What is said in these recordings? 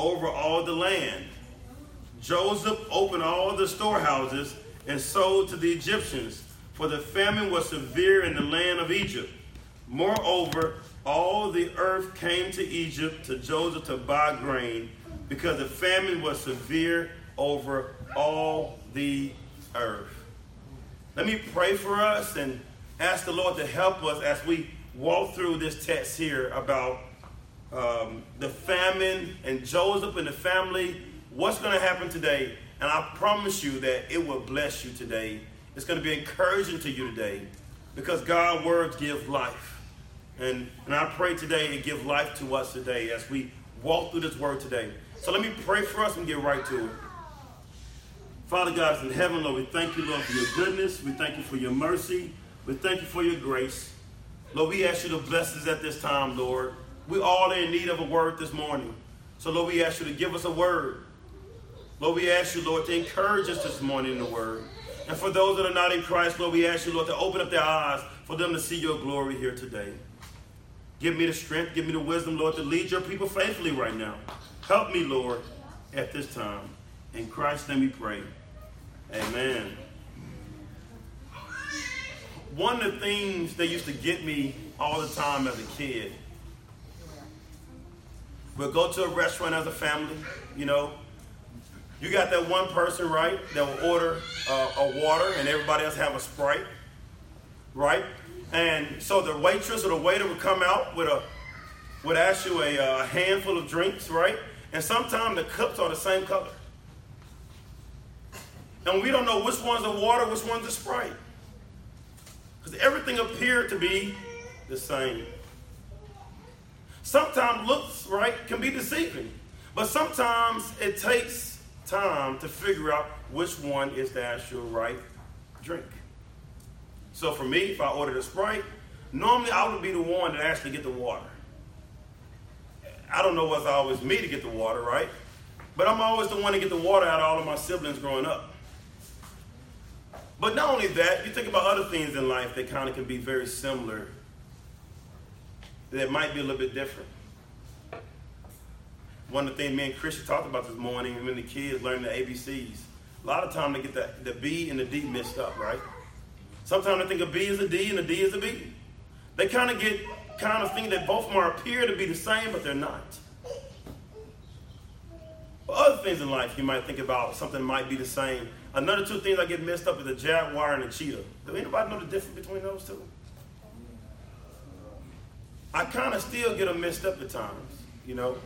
over all the land. Joseph opened all the storehouses and sold to the Egyptians, for the famine was severe in the land of Egypt. Moreover, all the earth came to Egypt to Joseph to buy grain, because the famine was severe over all the earth. Let me pray for us and ask the Lord to help us as we walk through this text here about um, the famine and Joseph and the family. What's going to happen today? And I promise you that it will bless you today. It's going to be encouraging to you today because God's words give life. And, and I pray today it give life to us today as we walk through this word today. So let me pray for us and get right to it. Father God in heaven, Lord, we thank you, Lord, for your goodness. We thank you for your mercy. We thank you for your grace. Lord, we ask you to bless us at this time, Lord. We all in need of a word this morning. So, Lord, we ask you to give us a word. Lord, we ask you, Lord, to encourage us this morning in the word. And for those that are not in Christ, Lord, we ask you, Lord, to open up their eyes for them to see your glory here today. Give me the strength, give me the wisdom, Lord, to lead your people faithfully right now. Help me, Lord, at this time. In Christ's name we pray. Amen. One of the things that used to get me all the time as a kid, we'll go to a restaurant as a family, you know. You got that one person, right, that will order uh, a water and everybody else have a Sprite, right? And so the waitress or the waiter would come out with a, would ask you a, a handful of drinks, right? And sometimes the cups are the same color. And we don't know which one's the water, which one's the Sprite. Because everything appeared to be the same. Sometimes looks, right, can be deceiving. But sometimes it takes time to figure out which one is the actual right drink. So for me, if I ordered a Sprite, normally I would be the one that actually get the water. I don't know whether it's always me to get the water, right? But I'm always the one to get the water out of all of my siblings growing up. But not only that, you think about other things in life that kind of can be very similar, that might be a little bit different. One of the things me and Christian talked about this morning when the kids learn the ABCs, a lot of time they get the, the B and the D mixed up, right? Sometimes they think a B is a D and a D is a B. They kind of get kind of think that both of them appear to be the same, but they're not. For other things in life, you might think about something might be the same. Another two things I get messed up is a jaguar and a cheetah. Do anybody know the difference between those two? I kind of still get them messed up at times, you know.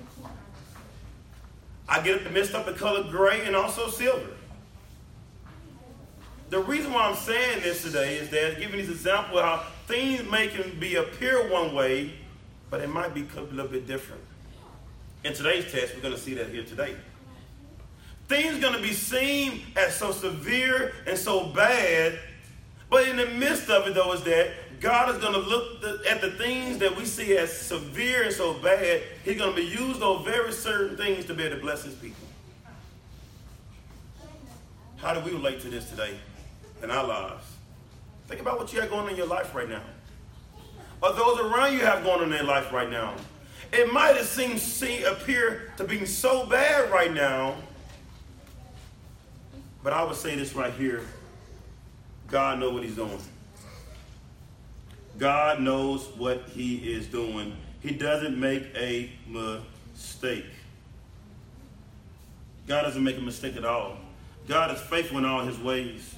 I get them messed up the color gray and also silver. The reason why I'm saying this today is that giving these examples how things may can be appear one way, but it might be a little bit different. In today's test, we're going to see that here today. Things going to be seen as so severe and so bad, but in the midst of it, though, is that God is going to look at the things that we see as severe and so bad. He's going to be used on very certain things to be able to bless His people. How do we relate to this today in our lives? Think about what you have going on in your life right now. Or those around you have going on in their life right now. It might have seemed see, appear to be so bad right now but I would say this right here God knows what he's doing. God knows what he is doing. He doesn't make a mistake. God doesn't make a mistake at all. God is faithful in all his ways.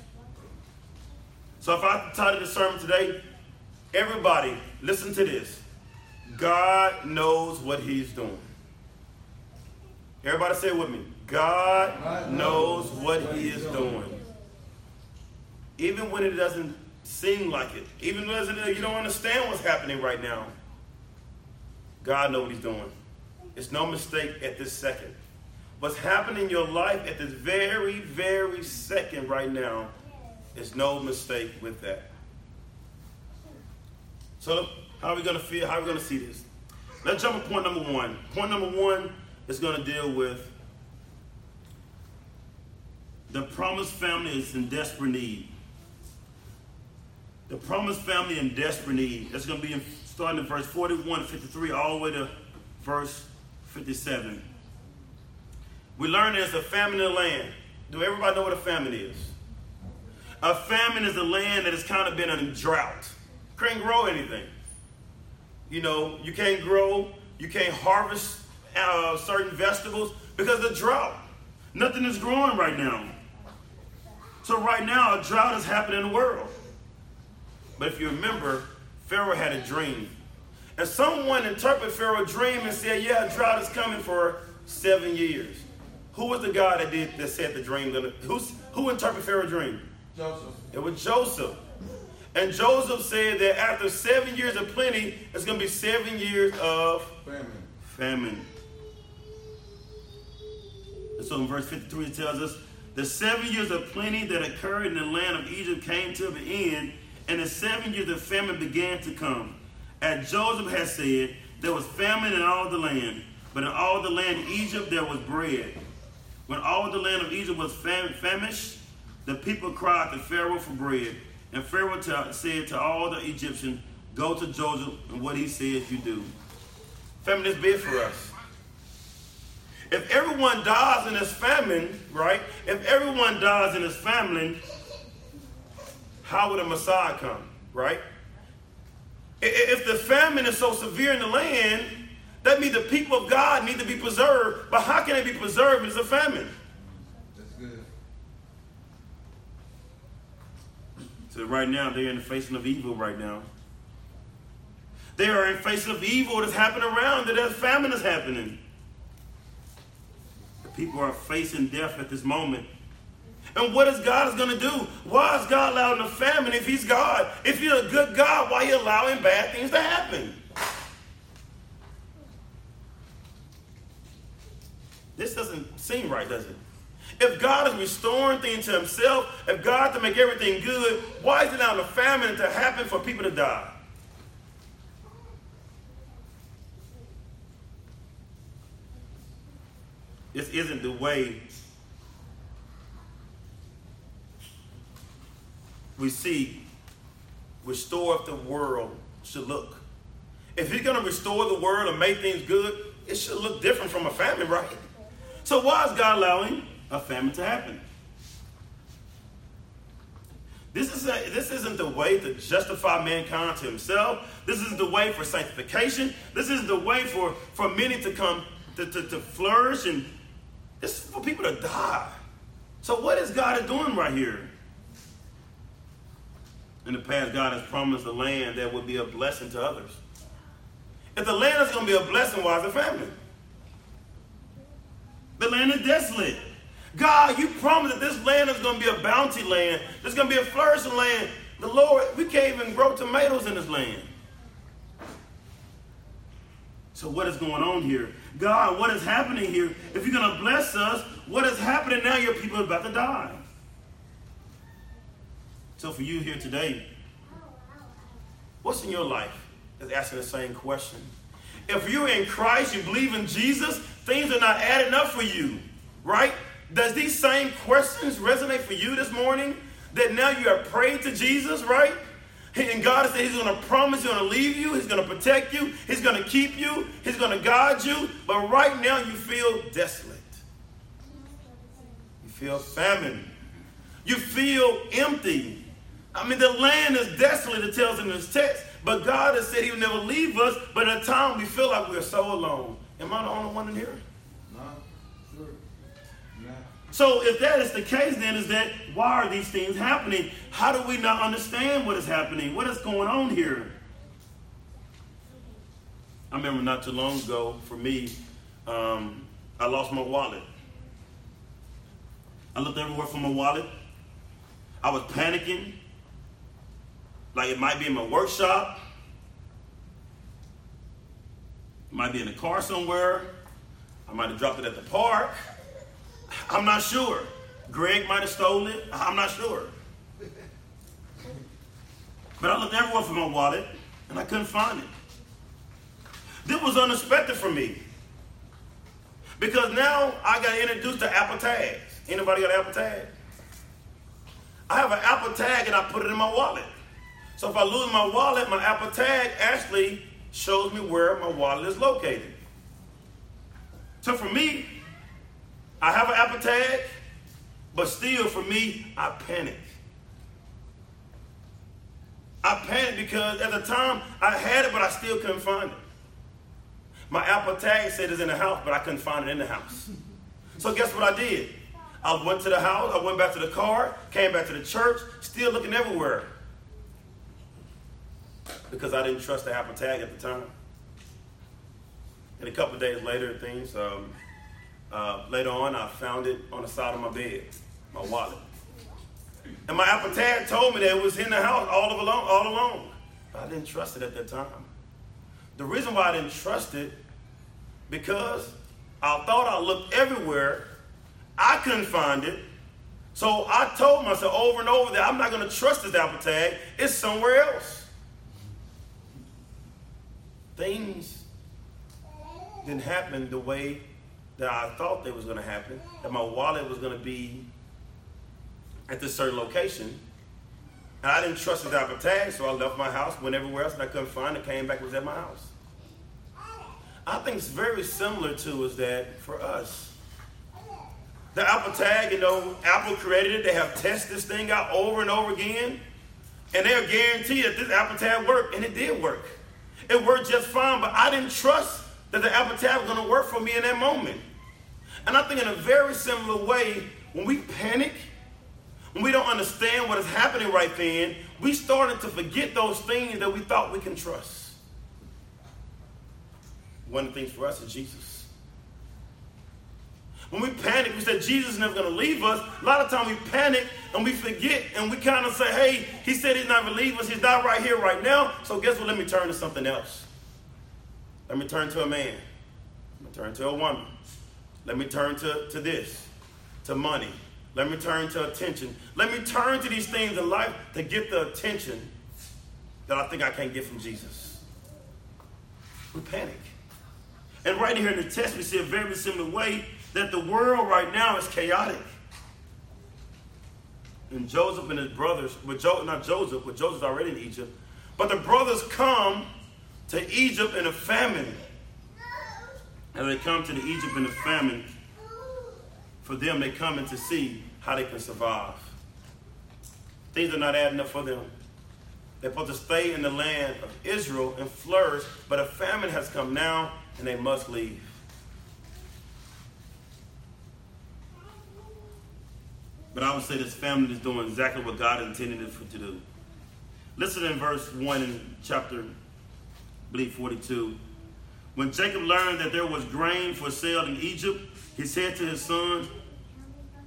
So if I title the sermon today, everybody, listen to this. God knows what he's doing. Everybody say it with me. God knows what He is doing. Even when it doesn't seem like it, even when you don't understand what's happening right now, God knows what He's doing. It's no mistake at this second. What's happening in your life at this very, very second right now is no mistake with that. So, how are we going to feel? How are we going to see this? Let's jump to point number one. Point number one is going to deal with the promised family is in desperate need. The promised family in desperate need. That's going to be in, starting in verse 41 53 all the way to verse 57. We learn there's a famine in the land. Do everybody know what a famine is? A famine is a land that has kind of been in drought. Can't grow anything. You know, you can't grow, you can't harvest uh, certain vegetables because of the drought. Nothing is growing right now. So right now, a drought is happening in the world. But if you remember, Pharaoh had a dream. And someone interpreted Pharaoh's dream and said, yeah, a drought is coming for seven years. Who was the guy that did that said the dream? Who's, who interpreted Pharaoh's dream? Joseph. It was Joseph. And Joseph said that after seven years of plenty, it's going to be seven years of famine. famine. And so in verse 53 it tells us, the seven years of plenty that occurred in the land of Egypt came to an end, and the seven years of famine began to come. As Joseph had said, there was famine in all the land, but in all the land of Egypt there was bread. When all the land of Egypt was fam- famished, the people cried to Pharaoh for bread. And Pharaoh t- said to all the Egyptians, Go to Joseph, and what he says you do. Famine is big for us. If everyone dies in this famine, right? If everyone dies in this famine, how would a Messiah come, right? If the famine is so severe in the land, that means the people of God need to be preserved. But how can they be preserved if it's a famine? That's good. So right now, they're in the facing of evil right now. They are in facing of evil that's happening around that. That famine is happening. The people are facing death at this moment. And what is God going to do? Why is God allowing a famine if He's God? If you're a good God, why are you allowing bad things to happen? This doesn't seem right, does it? If God is restoring things to Himself, if God to make everything good, why is it allowing a famine to happen for people to die? This isn't the way we see restore the world should look. If he's going to restore the world and make things good, it should look different from a famine, right? So why is God allowing a famine to happen? This, is a, this isn't the way to justify mankind to himself. This isn't the way for sanctification. This is the way for, for many to come to, to, to flourish and this is for people to die. So what is God doing right here? In the past, God has promised a land that would be a blessing to others. If the land is going to be a blessing, why is it famine? The land is desolate. God, you promised that this land is going to be a bounty land. There's going to be a flourishing land. The Lord, we can't even grow tomatoes in this land. So what is going on here? God, what is happening here? If you're going to bless us, what is happening now? Your people are about to die. So for you here today, what's in your life? Is asking the same question. If you're in Christ, you believe in Jesus, things are not adding up for you, right? Does these same questions resonate for you this morning? That now you are praying to Jesus, right? And God said He's going to promise, He's going to leave you, He's going to protect you, He's going to keep you, He's going to guide you. But right now you feel desolate. You feel famine. You feel empty. I mean, the land is desolate, it tells in this text. But God has said He will never leave us. But at a time we feel like we're so alone. Am I the only one in here? No, sure. No. So if that is the case, then is that why are these things happening? How do we not understand what is happening? What is going on here? I remember not too long ago, for me, um, I lost my wallet. I looked everywhere for my wallet. I was panicking. Like it might be in my workshop. It might be in the car somewhere. I might have dropped it at the park. I'm not sure. Greg might have stolen it. I'm not sure. But I looked everywhere for my wallet and I couldn't find it. This was unexpected for me. Because now I got introduced to Apple tags. Anybody got an Apple tag? I have an Apple tag and I put it in my wallet. So if I lose my wallet, my Apple tag actually shows me where my wallet is located. So for me, I have an Apple tag, but still for me, I panic. I panicked because at the time I had it, but I still couldn't find it. My Apple tag said it's in the house, but I couldn't find it in the house. So guess what I did? I went to the house, I went back to the car, came back to the church, still looking everywhere. Because I didn't trust the Apple tag at the time. And a couple days later, things, um, uh, later on, I found it on the side of my bed, my wallet. And my Apple tag told me that it was in the house all of alone, all alone. But I didn't trust it at that time. The reason why I didn't trust it, because I thought I looked everywhere, I couldn't find it. So I told myself over and over that I'm not going to trust this Apple tag. It's somewhere else. Things didn't happen the way that I thought they was going to happen. That my wallet was going to be at this certain location. And I didn't trust the Apple tag, so I left my house, went everywhere else, and I couldn't find it. Came back, was at my house. I think it's very similar to is that for us. The Apple tag, you know, Apple created it. They have tested this thing out over and over again. And they're guaranteed that this Apple tag worked, and it did work. It worked just fine, but I didn't trust that the Apple tag was going to work for me in that moment. And I think in a very similar way, when we panic, when we don't understand what is happening right then, we started to forget those things that we thought we can trust. One of the things for us is Jesus. When we panic, we say Jesus is never going to leave us. A lot of times we panic and we forget and we kind of say, hey, he said he's not going to leave us. He's not right here, right now. So guess what? Let me turn to something else. Let me turn to a man. Let me turn to a woman. Let me turn to, to this, to money, let me turn to attention. Let me turn to these things in life to get the attention that I think I can't get from Jesus. We panic. And right here in the text, we see a very similar way that the world right now is chaotic. And Joseph and his brothers, with jo- not Joseph, but Joseph's already in Egypt, but the brothers come to Egypt in a famine. And they come to the Egypt in a famine. For them, they come in to see how they can survive. Things are not adding up for them. They're supposed to stay in the land of Israel and flourish, but a famine has come now and they must leave. But I would say this family is doing exactly what God intended it for to do. Listen in verse 1 in chapter, I believe 42. When Jacob learned that there was grain for sale in Egypt, he said to his sons,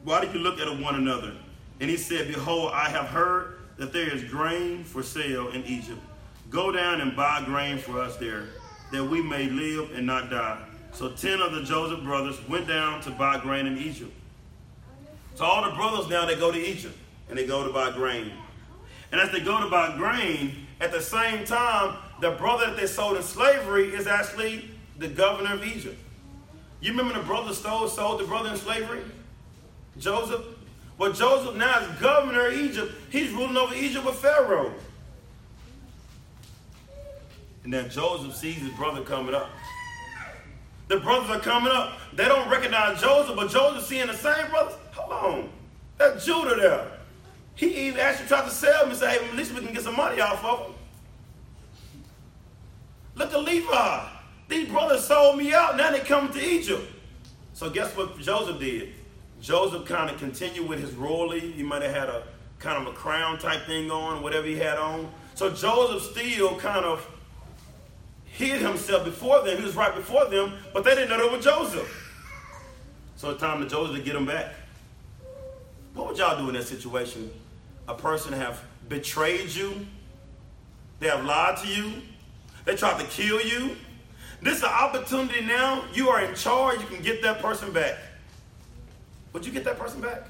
why do you look at one another? And he said, Behold, I have heard that there is grain for sale in Egypt. Go down and buy grain for us there, that we may live and not die. So ten of the Joseph brothers went down to buy grain in Egypt. So all the brothers now they go to Egypt and they go to buy grain. And as they go to buy grain, at the same time, the brother that they sold in slavery is actually the governor of Egypt. You remember the brother stole, sold the brother in slavery? Joseph? Well, Joseph now is governor of Egypt. He's ruling over Egypt with Pharaoh. And then Joseph sees his brother coming up. The brothers are coming up. They don't recognize Joseph, but Joseph seeing the same brothers. Hold on. That's Judah there. He even actually tried to sell him and say, hey, at least we can get some money off of him. Look at Levi. These brothers sold me out. Now they coming to Egypt. So guess what Joseph did? Joseph kind of continued with his royalty. He might have had a kind of a crown type thing on, whatever he had on. So Joseph still kind of hid himself before them. He was right before them, but they didn't know that was Joseph. So it's time to Joseph to get him back. What would y'all do in that situation? A person have betrayed you. They have lied to you. They tried to kill you. This is an opportunity now. You are in charge. You can get that person back. Would you get that person back?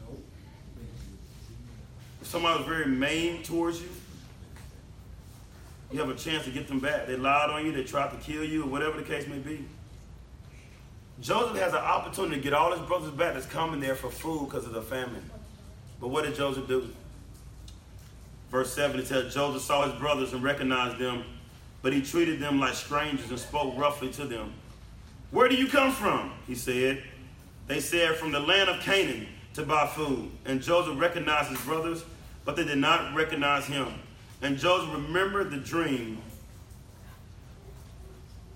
No. If somebody was very mean towards you, you have a chance to get them back. They lied on you, they tried to kill you, or whatever the case may be. Joseph has an opportunity to get all his brothers back that's coming there for food because of the famine. But what did Joseph do? Verse 7 it says Joseph saw his brothers and recognized them, but he treated them like strangers and spoke roughly to them. Where do you come from? He said. They said, From the land of Canaan to buy food. And Joseph recognized his brothers, but they did not recognize him. And Joseph remembered the dream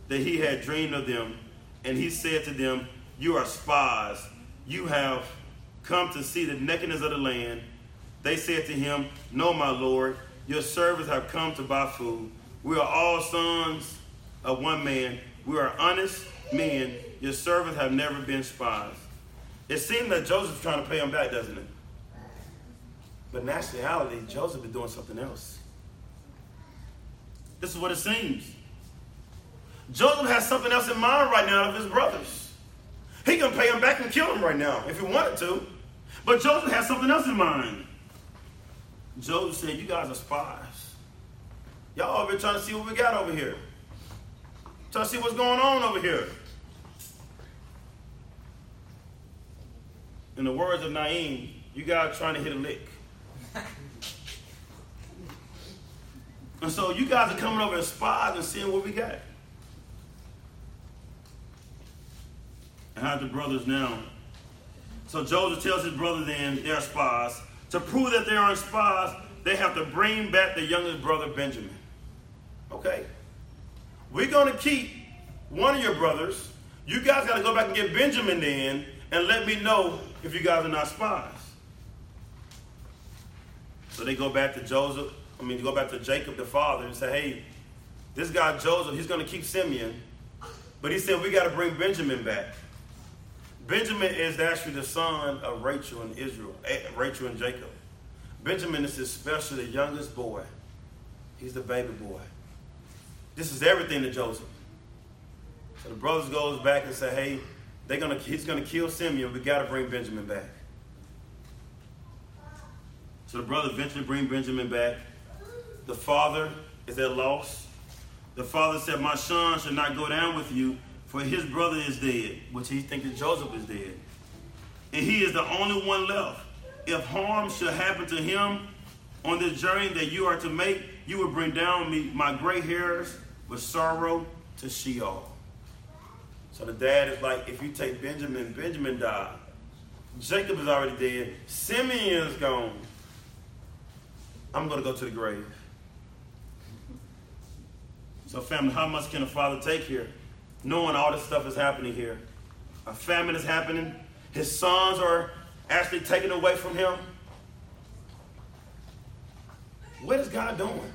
that he had dreamed of them. And he said to them, You are spies. You have come to see the nakedness of the land. They said to him, No, my Lord, your servants have come to buy food. We are all sons of one man. We are honest men. Your servants have never been spies. It seems that Joseph's trying to pay him back, doesn't it? But in actuality, Joseph is doing something else. This is what it seems. Joseph has something else in mind right now of his brothers. He can pay him back and kill him right now if he wanted to. But Joseph has something else in mind. Joseph said, You guys are spies. Y'all over here trying to see what we got over here. Trying to see what's going on over here. In the words of Naeem, you guys are trying to hit a lick. and so you guys are coming over as spies and seeing what we got. And how the brothers now. So Joseph tells his brother then they're spies. To prove that they aren't spies, they have to bring back the youngest brother Benjamin. Okay? We're going to keep one of your brothers. You guys got to go back and get Benjamin then and let me know if you guys are not spies. So they go back to Joseph, I mean, go back to Jacob, the father, and say, hey, this guy Joseph, he's going to keep Simeon. But he said, we got to bring Benjamin back. Benjamin is actually the son of Rachel and Israel, eh, Rachel and Jacob. Benjamin is especially the youngest boy. He's the baby boy. This is everything to Joseph. So the brothers goes back and say, hey, they're gonna, he's to kill Simeon. We got to bring Benjamin back. So the brothers eventually bring Benjamin back. The father is at loss. The father said, My son should not go down with you, for his brother is dead, which he thinks that Joseph is dead. And he is the only one left. If harm should happen to him on this journey that you are to make, you will bring down me my gray hairs with sorrow to Sheol. So the dad is like, if you take Benjamin, Benjamin died. Jacob is already dead. Simeon is gone. I'm going to go to the grave. So, family, how much can a father take here? Knowing all this stuff is happening here. A famine is happening. His sons are actually taken away from him. What is God doing?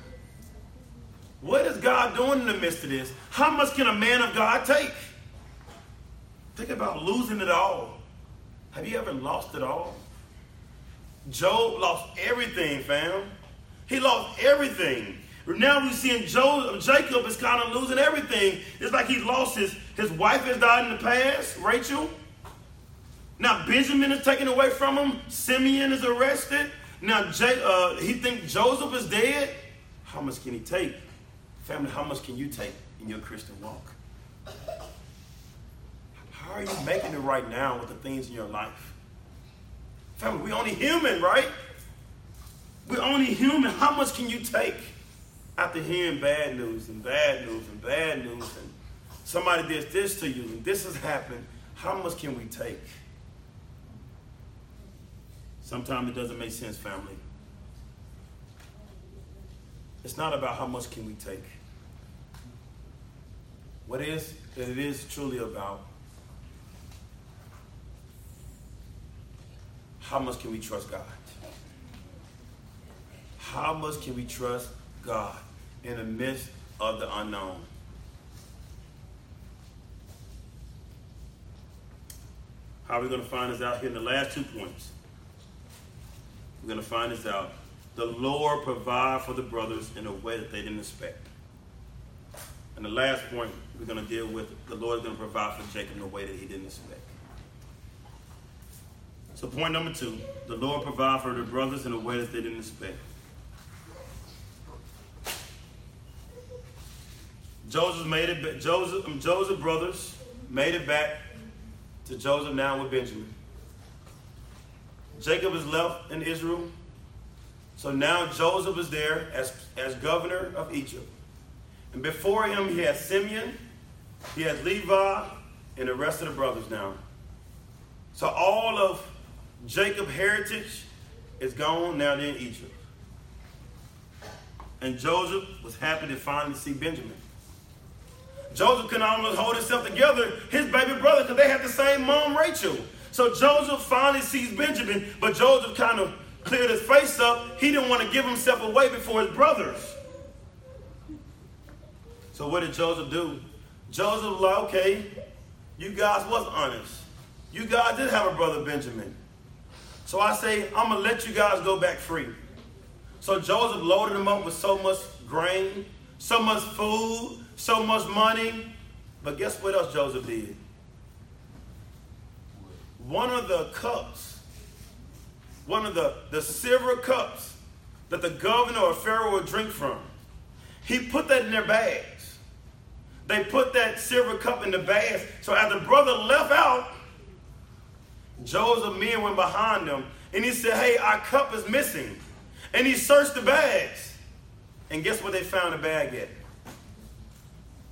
What is God doing in the midst of this? How much can a man of God take? Think about losing it all. Have you ever lost it all? Job lost everything, fam. He lost everything. Now we're seeing Job, Jacob is kind of losing everything. It's like he lost his, his wife has died in the past, Rachel. Now Benjamin is taken away from him. Simeon is arrested. Now J, uh, he thinks Joseph is dead. How much can he take? Family, how much can you take in your Christian walk? How are you making it right now with the things in your life? Family, we're only human, right? We're only human. How much can you take after hearing bad news and bad news and bad news and somebody did this to you and this has happened? How much can we take? Sometimes it doesn't make sense, family. It's not about how much can we take. What is it is truly about how much can we trust God? How much can we trust God in the midst of the unknown? How are we going to find this out here in the last two points? We're going to find this out. The Lord provide for the brothers in a way that they didn't expect. And the last point we're going to deal with, the Lord is going to provide for Jacob in a way that he didn't expect. So point number two, the Lord provide for the brothers in a way that they didn't expect. Joseph made it. Joseph, um, Joseph brothers made it back to Joseph now with Benjamin. Jacob is left in Israel. So now Joseph is there as, as governor of Egypt. And before him, he has Simeon, he has Levi, and the rest of the brothers now. So all of Jacob's heritage is gone now they're in Egypt. And Joseph was happy to finally see Benjamin. Joseph couldn't almost hold himself together, his baby brother, because they had the same mom, Rachel. So Joseph finally sees Benjamin, but Joseph kind of cleared his face up. He didn't want to give himself away before his brothers. So what did Joseph do? Joseph like, okay, you guys was honest. You guys did have a brother Benjamin. So I say, I'm to let you guys go back free. So Joseph loaded them up with so much grain, so much food, so much money. But guess what else Joseph did? One of the cups, one of the, the silver cups that the governor or Pharaoh would drink from, he put that in their bags. They put that silver cup in the bags. So as the brother left out, Joseph men went behind them and he said, Hey, our cup is missing. And he searched the bags. And guess what they found the bag at?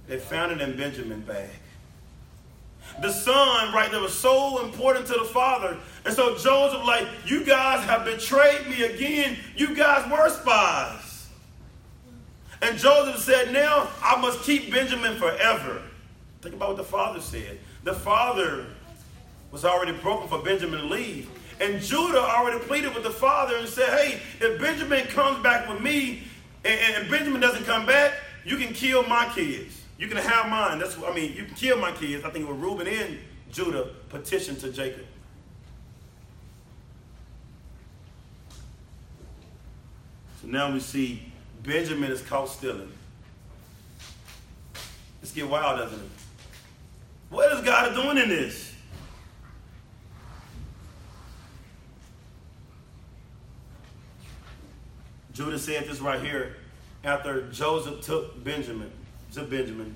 They found it in Benjamin's bag. The son, right, that was so important to the father. And so Joseph, like, you guys have betrayed me again. You guys were spies. And Joseph said, now I must keep Benjamin forever. Think about what the father said. The father was already broken for Benjamin to leave. And Judah already pleaded with the father and said, hey, if Benjamin comes back with me and, and Benjamin doesn't come back, you can kill my kids. You can have mine. That's I mean, you can kill my kids. I think it was Reuben and Judah petitioned to Jacob. So now we see Benjamin is caught stealing. Let's get wild, doesn't it? What is God doing in this? Judah said this right here after Joseph took Benjamin, to Benjamin.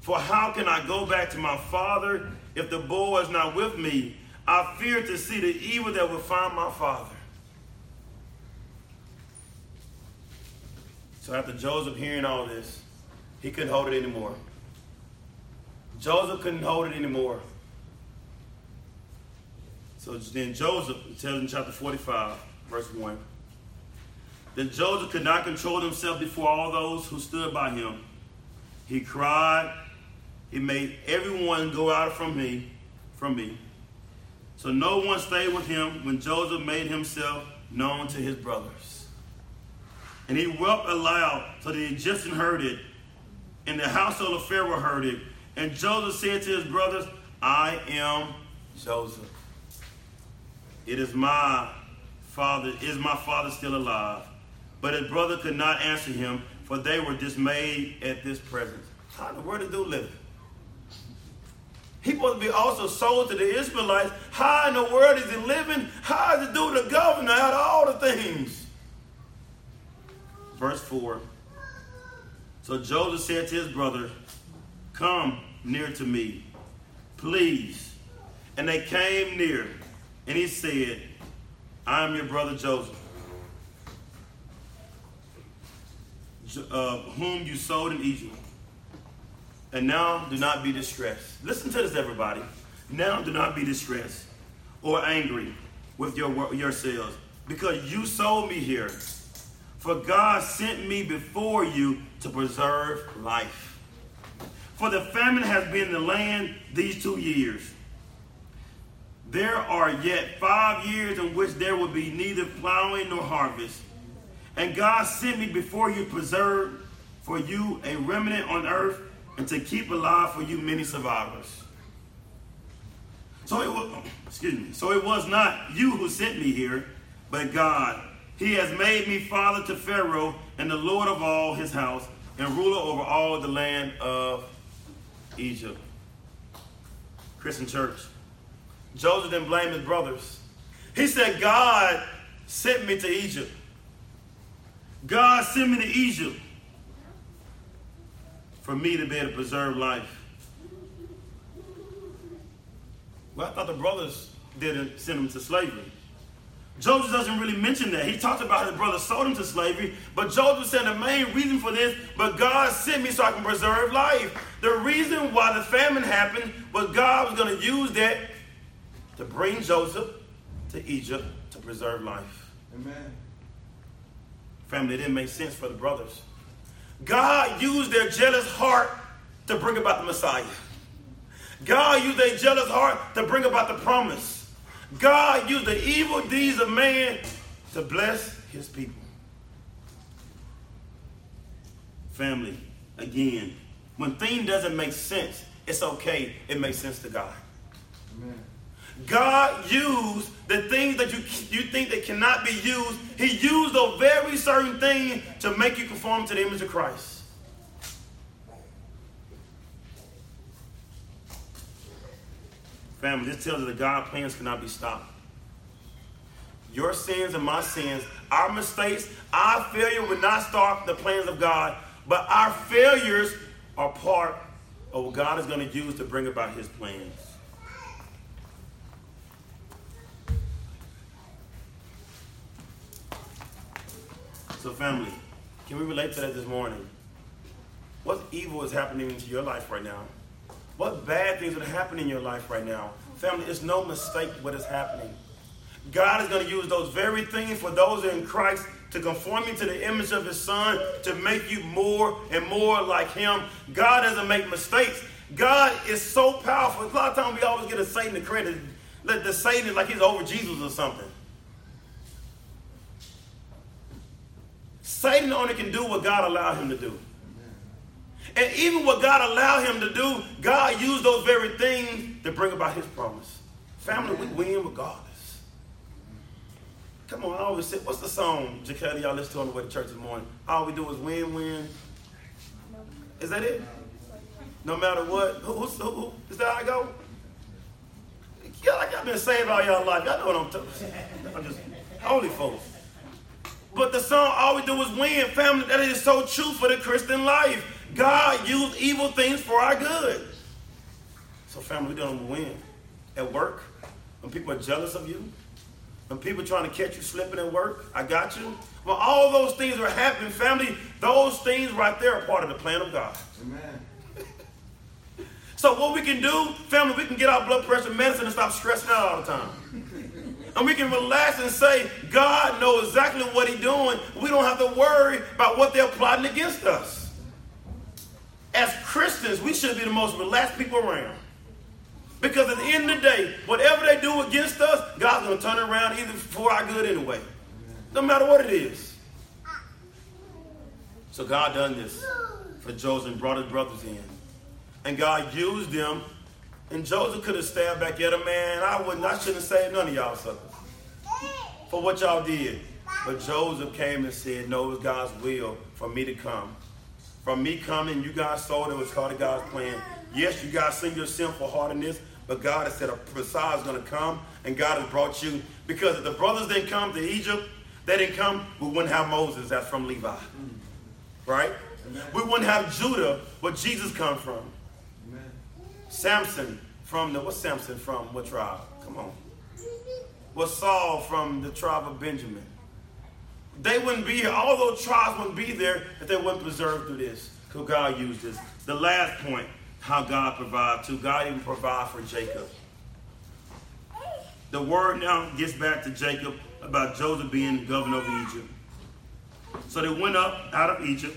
For how can I go back to my father if the boy is not with me? I fear to see the evil that will find my father. So after Joseph hearing all this, he couldn't hold it anymore. Joseph couldn't hold it anymore. So then Joseph, tells in chapter 45, verse 1. Then Joseph could not control himself before all those who stood by him. He cried. He made everyone go out from me, from me. So no one stayed with him when Joseph made himself known to his brothers. And he wept aloud, so the Egyptian heard it, and the household of Pharaoh heard it. And Joseph said to his brothers, I am Joseph. It is my father, is my father still alive? But his brother could not answer him, for they were dismayed at this presence. How in the world is dude living? He supposed to be also sold to the Israelites. How in the world is he living? How is he do the governor out of all the things? Verse 4. So Joseph said to his brother, Come near to me, please. And they came near, and he said, I am your brother Joseph uh, whom you sold in Egypt. And now do not be distressed. Listen to this, everybody. Now do not be distressed or angry with your, yourselves because you sold me here. For God sent me before you to preserve life. For the famine has been in the land these two years. There are yet five years in which there will be neither plowing nor harvest. And God sent me before you, preserve for you a remnant on earth, and to keep alive for you many survivors. So it was, excuse me. So it was not you who sent me here, but God. He has made me father to Pharaoh and the Lord of all his house, and ruler over all the land of Egypt. Christian church. Joseph didn't blame his brothers. He said, God sent me to Egypt. God sent me to Egypt for me to be able to preserve life. Well, I thought the brothers didn't send him to slavery. Joseph doesn't really mention that. He talked about his brother sold him to slavery, but Joseph said the main reason for this, but God sent me so I can preserve life. The reason why the famine happened was God was going to use that to bring Joseph to Egypt to preserve life. Amen. Family, it didn't make sense for the brothers. God used their jealous heart to bring about the Messiah. God used their jealous heart to bring about the promise. God used the evil deeds of man to bless his people. Family, again, when thing doesn't make sense, it's okay. It makes sense to God. Amen. God used the things that you, you think that cannot be used. He used a very certain thing to make you conform to the image of Christ. Family, this tells us that God's plans cannot be stopped. Your sins and my sins, our mistakes, our failure will not stop the plans of God, but our failures are part of what God is going to use to bring about his plans. So, family, can we relate to that this morning? What evil is happening into your life right now? What bad things are happening in your life right now? Family, it's no mistake what is happening. God is going to use those very things for those in Christ to conform you to the image of his son, to make you more and more like him. God doesn't make mistakes. God is so powerful. A lot of times we always get a Satan the credit. Let the Satan like he's over Jesus or something. Satan only can do what God allowed him to do. And even what God allowed him to do, God used those very things to bring about his promise. Family, we win regardless. Come on, I always say, what's the song, Jaquetta, y'all listen to on the way to church this morning? All we do is win, win. Is that it? No matter what? Who, who, who, is that how I go? Y'all like y'all been saved all y'all life. Y'all know what I'm talking I'm just holy folks. But the song, all we do is win, family. That is so true for the Christian life. God used evil things for our good. So, family, we don't win. At work, when people are jealous of you, when people are trying to catch you slipping at work, I got you. When all those things are happening, family, those things right there are part of the plan of God. Amen. So what we can do, family, we can get our blood pressure medicine and stop stressing out all the time. And we can relax and say, God knows exactly what he's doing. We don't have to worry about what they're plotting against us. As Christians, we should be the most relaxed people around. Because at the end of the day, whatever they do against us, God's going to turn around either for our good anyway. No matter what it is. So God done this for Joseph and brought his brothers in. And God used them. And Joseph could have stabbed back at him, man. I wouldn't, I shouldn't have saved none of y'all suckers for what y'all did. But Joseph came and said, No, it was God's will for me to come. From me coming, you guys saw it was part of God's plan. Yes, you guys sing your sinful heart in this, but God has said a Messiah is going to come, and God has brought you. Because if the brothers didn't come to Egypt, they didn't come, we wouldn't have Moses, that's from Levi. Right? We wouldn't have Judah, where Jesus come from. Samson from the, what's Samson from? What tribe? Come on. Was Saul from the tribe of Benjamin? They wouldn't be here. All those tribes wouldn't be there if they weren't preserved through this. So God used this. The last point, how God provides too. God even provide for Jacob. The word now gets back to Jacob about Joseph being governor of Egypt. So they went up out of Egypt.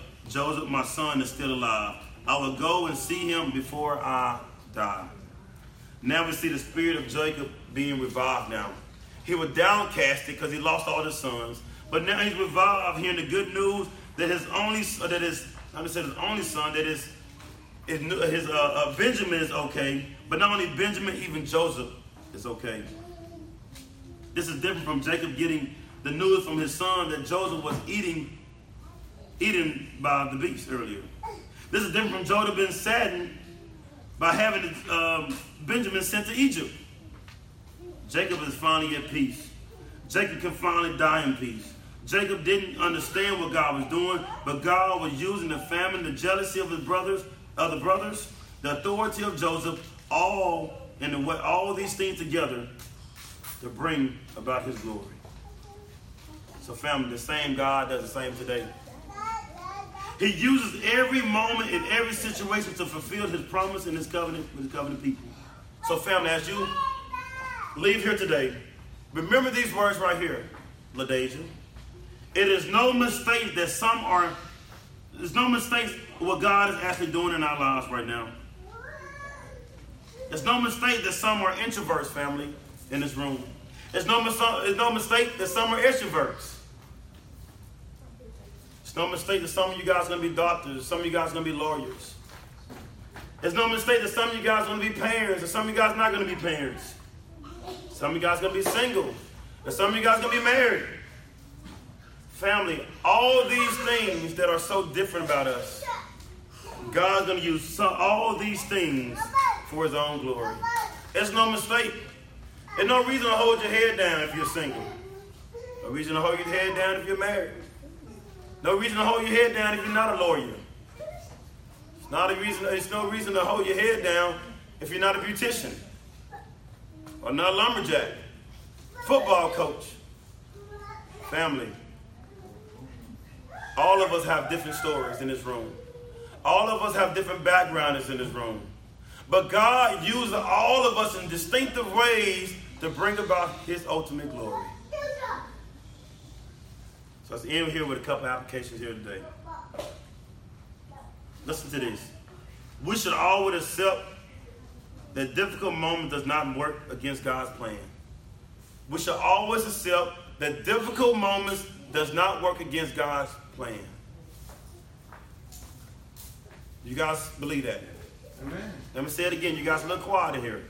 Joseph, my son, is still alive. I will go and see him before I die. Now we see the spirit of Jacob being revived now. He was downcast because he lost all his sons, but now he's revived, hearing the good news that his only that his I said his only son that is his, his uh, uh, Benjamin is okay, but not only Benjamin, even Joseph is okay. This is different from Jacob getting the news from his son that Joseph was eating, eaten by the beast earlier. This is different from Joseph being saddened by having um, Benjamin sent to Egypt. Jacob is finally at peace. Jacob can finally die in peace. Jacob didn't understand what God was doing, but God was using the famine, the jealousy of his brothers, other brothers, the authority of Joseph, all in the all these things together to bring about his glory. So, family, the same God does the same today. He uses every moment in every situation to fulfill his promise and his covenant with his covenant people. So, family, as you leave here today, remember these words right here, LaDeja. It is no mistake that some are, there's no mistake what God is actually doing in our lives right now. It's no mistake that some are introverts, family, in this room. It's no, it's no mistake that some are extroverts. It's no mistake that some of you guys are going to be doctors, some of you guys are going to be lawyers. It's no mistake that some of you guys are going to be parents, and some of you guys are not going to be parents. Some of you guys are going to be single, and some of you guys are going to be married. Family, all these things that are so different about us, God's going to use some, all these things for his own glory. It's no mistake. There's no reason to hold your head down if you're single. No reason to hold your head down if you're married. No reason to hold your head down if you're not a lawyer. It's not a reason. It's no reason to hold your head down if you're not a beautician or not a lumberjack, football coach, family. All of us have different stories in this room. All of us have different backgrounds in this room. But God uses all of us in distinctive ways to bring about his ultimate glory. So let's end here with a couple applications here today. Listen to this. We should always accept that difficult moment does not work against God's plan. We should always accept that difficult moments does not work against God's plan. You guys believe that? Amen. Let me say it again. You guys look quiet in here.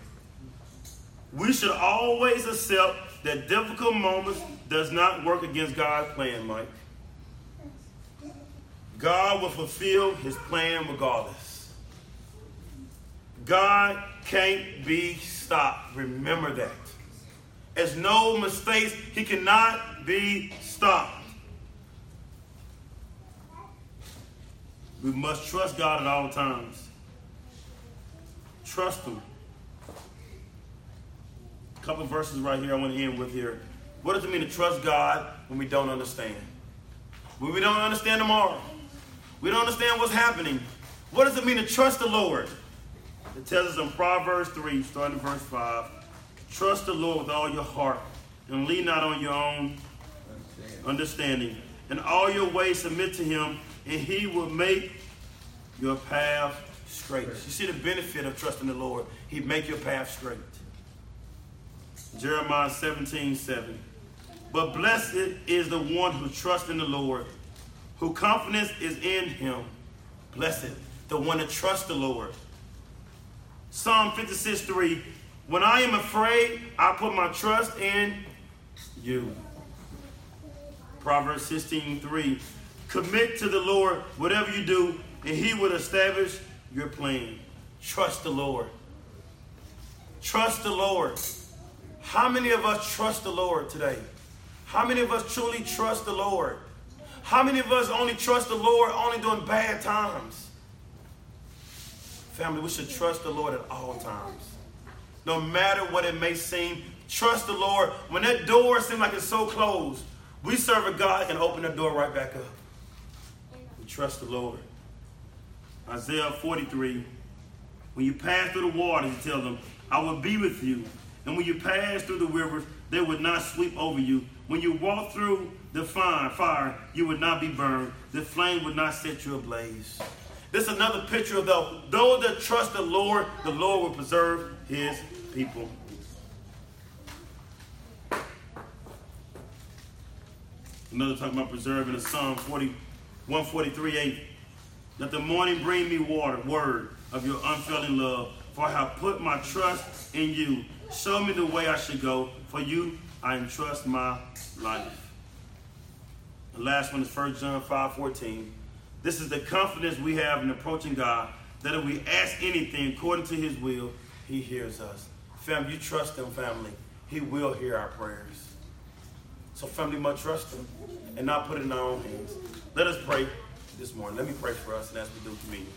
We should always accept that difficult moments does not work against God's plan, Mike. God will fulfill his plan regardless. God can't be stopped. Remember that. As no mistakes, he cannot be stopped. We must trust God at all times. Trust Him. A couple verses right here I want to end with here. What does it mean to trust God when we don't understand? When we don't understand tomorrow, we don't understand what's happening. What does it mean to trust the Lord? It tells us in Proverbs 3, starting in verse 5, trust the Lord with all your heart and lean not on your own understanding. In all your ways submit to him, and he will make your path straight. You see the benefit of trusting the Lord. He'd make your path straight. Jeremiah 17, 7. But blessed is the one who trusts in the Lord, who confidence is in him. Blessed, the one that trusts the Lord. Psalm 56, 3. When I am afraid, I put my trust in you. Proverbs 16, 3. Commit to the Lord whatever you do, and he will establish your plan. Trust the Lord. Trust the Lord. How many of us trust the Lord today? How many of us truly trust the Lord? How many of us only trust the Lord only during bad times? Family, we should trust the Lord at all times. No matter what it may seem, trust the Lord. When that door seems like it's so closed, we serve a God can open that door right back up. We trust the Lord. Isaiah 43. When you pass through the waters, he tells them, I will be with you. And when you pass through the rivers, they would not sweep over you. When you walk through the fire, fire, you would not be burned. The flame would not set you ablaze. This is another picture of the, those that trust the Lord, the Lord will preserve his people. Another talking about preserving the Psalm 40, 143 8. Let the morning bring me water, word of your unfailing love. For I have put my trust in you. Show me the way I should go. For you I entrust my life. The last one is 1 John 5 14. This is the confidence we have in approaching God that if we ask anything according to his will, he hears us. Family, you trust him, family. He will hear our prayers. So, family, must trust him and not put it in our own hands. Let us pray this morning. Let me pray for us and as we do communion.